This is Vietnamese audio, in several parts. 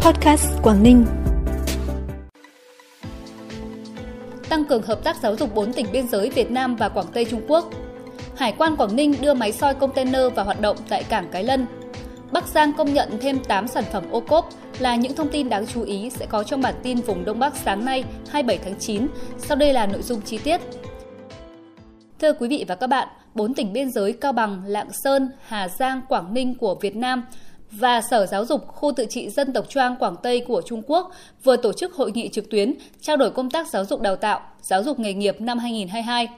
Podcast Quảng Ninh. Tăng cường hợp tác giáo dục 4 tỉnh biên giới Việt Nam và Quảng Tây Trung Quốc. Hải quan Quảng Ninh đưa máy soi container vào hoạt động tại cảng Cái Lân. Bắc Giang công nhận thêm 8 sản phẩm ô cốp là những thông tin đáng chú ý sẽ có trong bản tin vùng Đông Bắc sáng nay 27 tháng 9. Sau đây là nội dung chi tiết. Thưa quý vị và các bạn, bốn tỉnh biên giới Cao Bằng, Lạng Sơn, Hà Giang, Quảng Ninh của Việt Nam và Sở Giáo dục Khu tự trị dân tộc Choang Quảng Tây của Trung Quốc vừa tổ chức hội nghị trực tuyến trao đổi công tác giáo dục đào tạo, giáo dục nghề nghiệp năm 2022.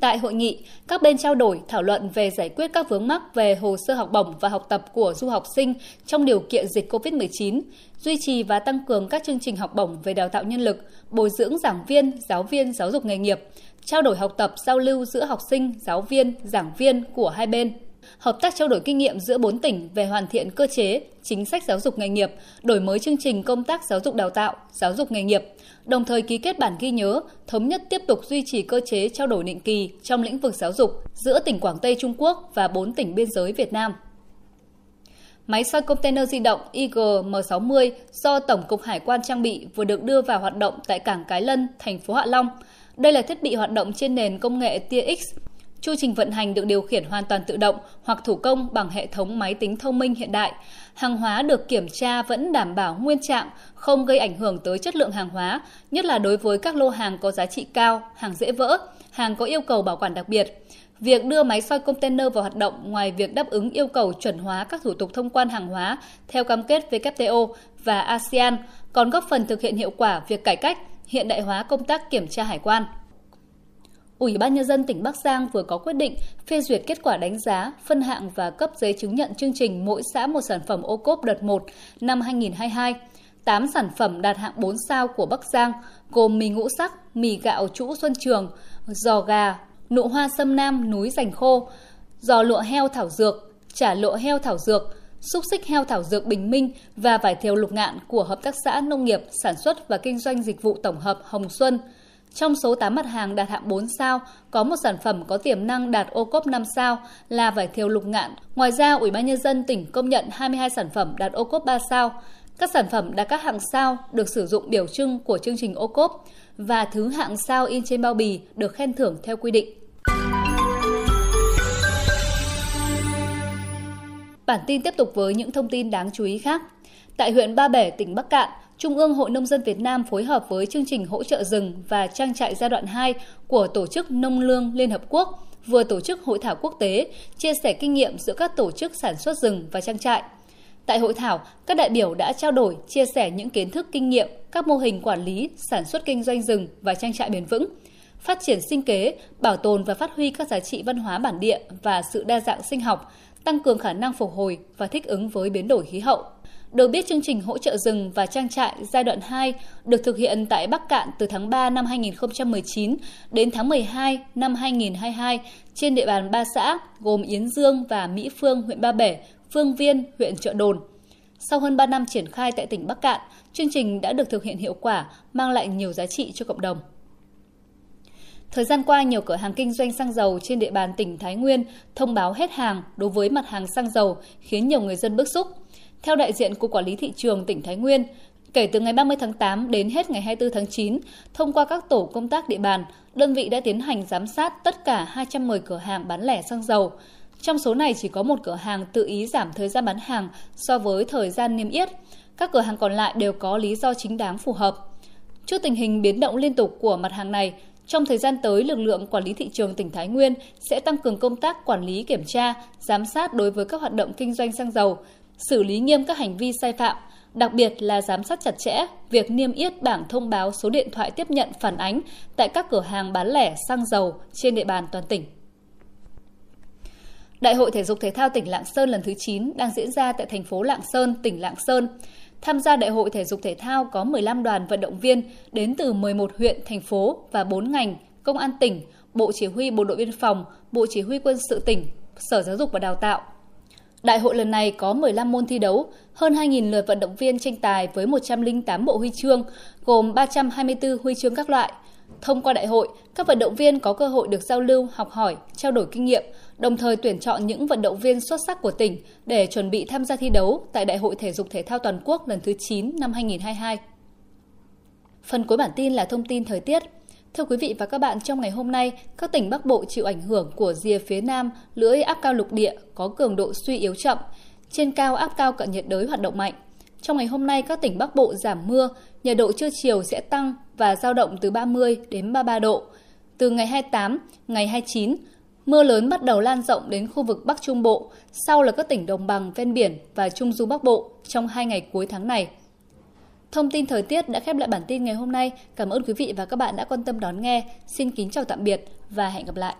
Tại hội nghị, các bên trao đổi thảo luận về giải quyết các vướng mắc về hồ sơ học bổng và học tập của du học sinh trong điều kiện dịch COVID-19, duy trì và tăng cường các chương trình học bổng về đào tạo nhân lực, bồi dưỡng giảng viên, giáo viên giáo dục nghề nghiệp, trao đổi học tập giao lưu giữa học sinh, giáo viên, giảng viên của hai bên hợp tác trao đổi kinh nghiệm giữa bốn tỉnh về hoàn thiện cơ chế, chính sách giáo dục nghề nghiệp, đổi mới chương trình công tác giáo dục đào tạo, giáo dục nghề nghiệp, đồng thời ký kết bản ghi nhớ thống nhất tiếp tục duy trì cơ chế trao đổi định kỳ trong lĩnh vực giáo dục giữa tỉnh Quảng Tây Trung Quốc và bốn tỉnh biên giới Việt Nam. Máy soi container di động IGM60 do Tổng cục Hải quan trang bị vừa được đưa vào hoạt động tại cảng Cái Lân, thành phố Hạ Long. Đây là thiết bị hoạt động trên nền công nghệ tia X Chu trình vận hành được điều khiển hoàn toàn tự động hoặc thủ công bằng hệ thống máy tính thông minh hiện đại. Hàng hóa được kiểm tra vẫn đảm bảo nguyên trạng, không gây ảnh hưởng tới chất lượng hàng hóa, nhất là đối với các lô hàng có giá trị cao, hàng dễ vỡ, hàng có yêu cầu bảo quản đặc biệt. Việc đưa máy soi container vào hoạt động ngoài việc đáp ứng yêu cầu chuẩn hóa các thủ tục thông quan hàng hóa theo cam kết WTO và ASEAN, còn góp phần thực hiện hiệu quả việc cải cách, hiện đại hóa công tác kiểm tra hải quan. Ủy ban Nhân dân tỉnh Bắc Giang vừa có quyết định phê duyệt kết quả đánh giá, phân hạng và cấp giấy chứng nhận chương trình mỗi xã một sản phẩm ô cốp đợt 1 năm 2022. 8 sản phẩm đạt hạng 4 sao của Bắc Giang gồm mì ngũ sắc, mì gạo trũ Xuân Trường, giò gà, nụ hoa sâm nam núi rành khô, giò lụa heo thảo dược, chả lụa heo thảo dược, xúc xích heo thảo dược Bình Minh và vải thiều lục ngạn của Hợp tác xã Nông nghiệp Sản xuất và Kinh doanh Dịch vụ Tổng hợp Hồng Xuân – trong số 8 mặt hàng đạt hạng 4 sao, có một sản phẩm có tiềm năng đạt ô cốp 5 sao là vải thiều lục ngạn. Ngoài ra, Ủy ban Nhân dân tỉnh công nhận 22 sản phẩm đạt ô cốp 3 sao. Các sản phẩm đạt các hạng sao được sử dụng biểu trưng của chương trình ô cốp và thứ hạng sao in trên bao bì được khen thưởng theo quy định. Bản tin tiếp tục với những thông tin đáng chú ý khác. Tại huyện Ba Bể, tỉnh Bắc Cạn, Trung ương Hội Nông dân Việt Nam phối hợp với chương trình hỗ trợ rừng và trang trại giai đoạn 2 của Tổ chức Nông lương Liên Hợp Quốc vừa tổ chức hội thảo quốc tế chia sẻ kinh nghiệm giữa các tổ chức sản xuất rừng và trang trại. Tại hội thảo, các đại biểu đã trao đổi, chia sẻ những kiến thức kinh nghiệm, các mô hình quản lý, sản xuất kinh doanh rừng và trang trại bền vững, phát triển sinh kế, bảo tồn và phát huy các giá trị văn hóa bản địa và sự đa dạng sinh học, tăng cường khả năng phục hồi và thích ứng với biến đổi khí hậu. Được biết chương trình hỗ trợ rừng và trang trại giai đoạn 2 được thực hiện tại Bắc Cạn từ tháng 3 năm 2019 đến tháng 12 năm 2022 trên địa bàn ba xã gồm Yến Dương và Mỹ Phương huyện Ba Bể, Phương Viên huyện Trợ Đồn. Sau hơn 3 năm triển khai tại tỉnh Bắc Cạn, chương trình đã được thực hiện hiệu quả, mang lại nhiều giá trị cho cộng đồng. Thời gian qua, nhiều cửa hàng kinh doanh xăng dầu trên địa bàn tỉnh Thái Nguyên thông báo hết hàng đối với mặt hàng xăng dầu, khiến nhiều người dân bức xúc. Theo đại diện Cục Quản lý Thị trường tỉnh Thái Nguyên, kể từ ngày 30 tháng 8 đến hết ngày 24 tháng 9, thông qua các tổ công tác địa bàn, đơn vị đã tiến hành giám sát tất cả 210 cửa hàng bán lẻ xăng dầu. Trong số này chỉ có một cửa hàng tự ý giảm thời gian bán hàng so với thời gian niêm yết. Các cửa hàng còn lại đều có lý do chính đáng phù hợp. Trước tình hình biến động liên tục của mặt hàng này, trong thời gian tới, lực lượng quản lý thị trường tỉnh Thái Nguyên sẽ tăng cường công tác quản lý kiểm tra, giám sát đối với các hoạt động kinh doanh xăng dầu, xử lý nghiêm các hành vi sai phạm, đặc biệt là giám sát chặt chẽ việc niêm yết bảng thông báo số điện thoại tiếp nhận phản ánh tại các cửa hàng bán lẻ xăng dầu trên địa bàn toàn tỉnh. Đại hội Thể dục Thể thao tỉnh Lạng Sơn lần thứ 9 đang diễn ra tại thành phố Lạng Sơn, tỉnh Lạng Sơn. Tham gia Đại hội Thể dục Thể thao có 15 đoàn vận động viên đến từ 11 huyện, thành phố và 4 ngành, Công an tỉnh, Bộ Chỉ huy Bộ đội Biên phòng, Bộ Chỉ huy Quân sự tỉnh, Sở Giáo dục và Đào tạo, Đại hội lần này có 15 môn thi đấu, hơn 2.000 lượt vận động viên tranh tài với 108 bộ huy chương, gồm 324 huy chương các loại. Thông qua đại hội, các vận động viên có cơ hội được giao lưu, học hỏi, trao đổi kinh nghiệm, đồng thời tuyển chọn những vận động viên xuất sắc của tỉnh để chuẩn bị tham gia thi đấu tại Đại hội Thể dục Thể thao Toàn quốc lần thứ 9 năm 2022. Phần cuối bản tin là thông tin thời tiết. Thưa quý vị và các bạn, trong ngày hôm nay, các tỉnh Bắc Bộ chịu ảnh hưởng của rìa phía Nam, lưỡi áp cao lục địa có cường độ suy yếu chậm. Trên cao áp cao cận nhiệt đới hoạt động mạnh. Trong ngày hôm nay, các tỉnh Bắc Bộ giảm mưa, nhiệt độ trưa chiều sẽ tăng và giao động từ 30 đến 33 độ. Từ ngày 28, ngày 29, mưa lớn bắt đầu lan rộng đến khu vực Bắc Trung Bộ, sau là các tỉnh đồng bằng ven biển và Trung Du Bắc Bộ trong hai ngày cuối tháng này. Thông tin thời tiết đã khép lại bản tin ngày hôm nay. Cảm ơn quý vị và các bạn đã quan tâm đón nghe. Xin kính chào tạm biệt và hẹn gặp lại.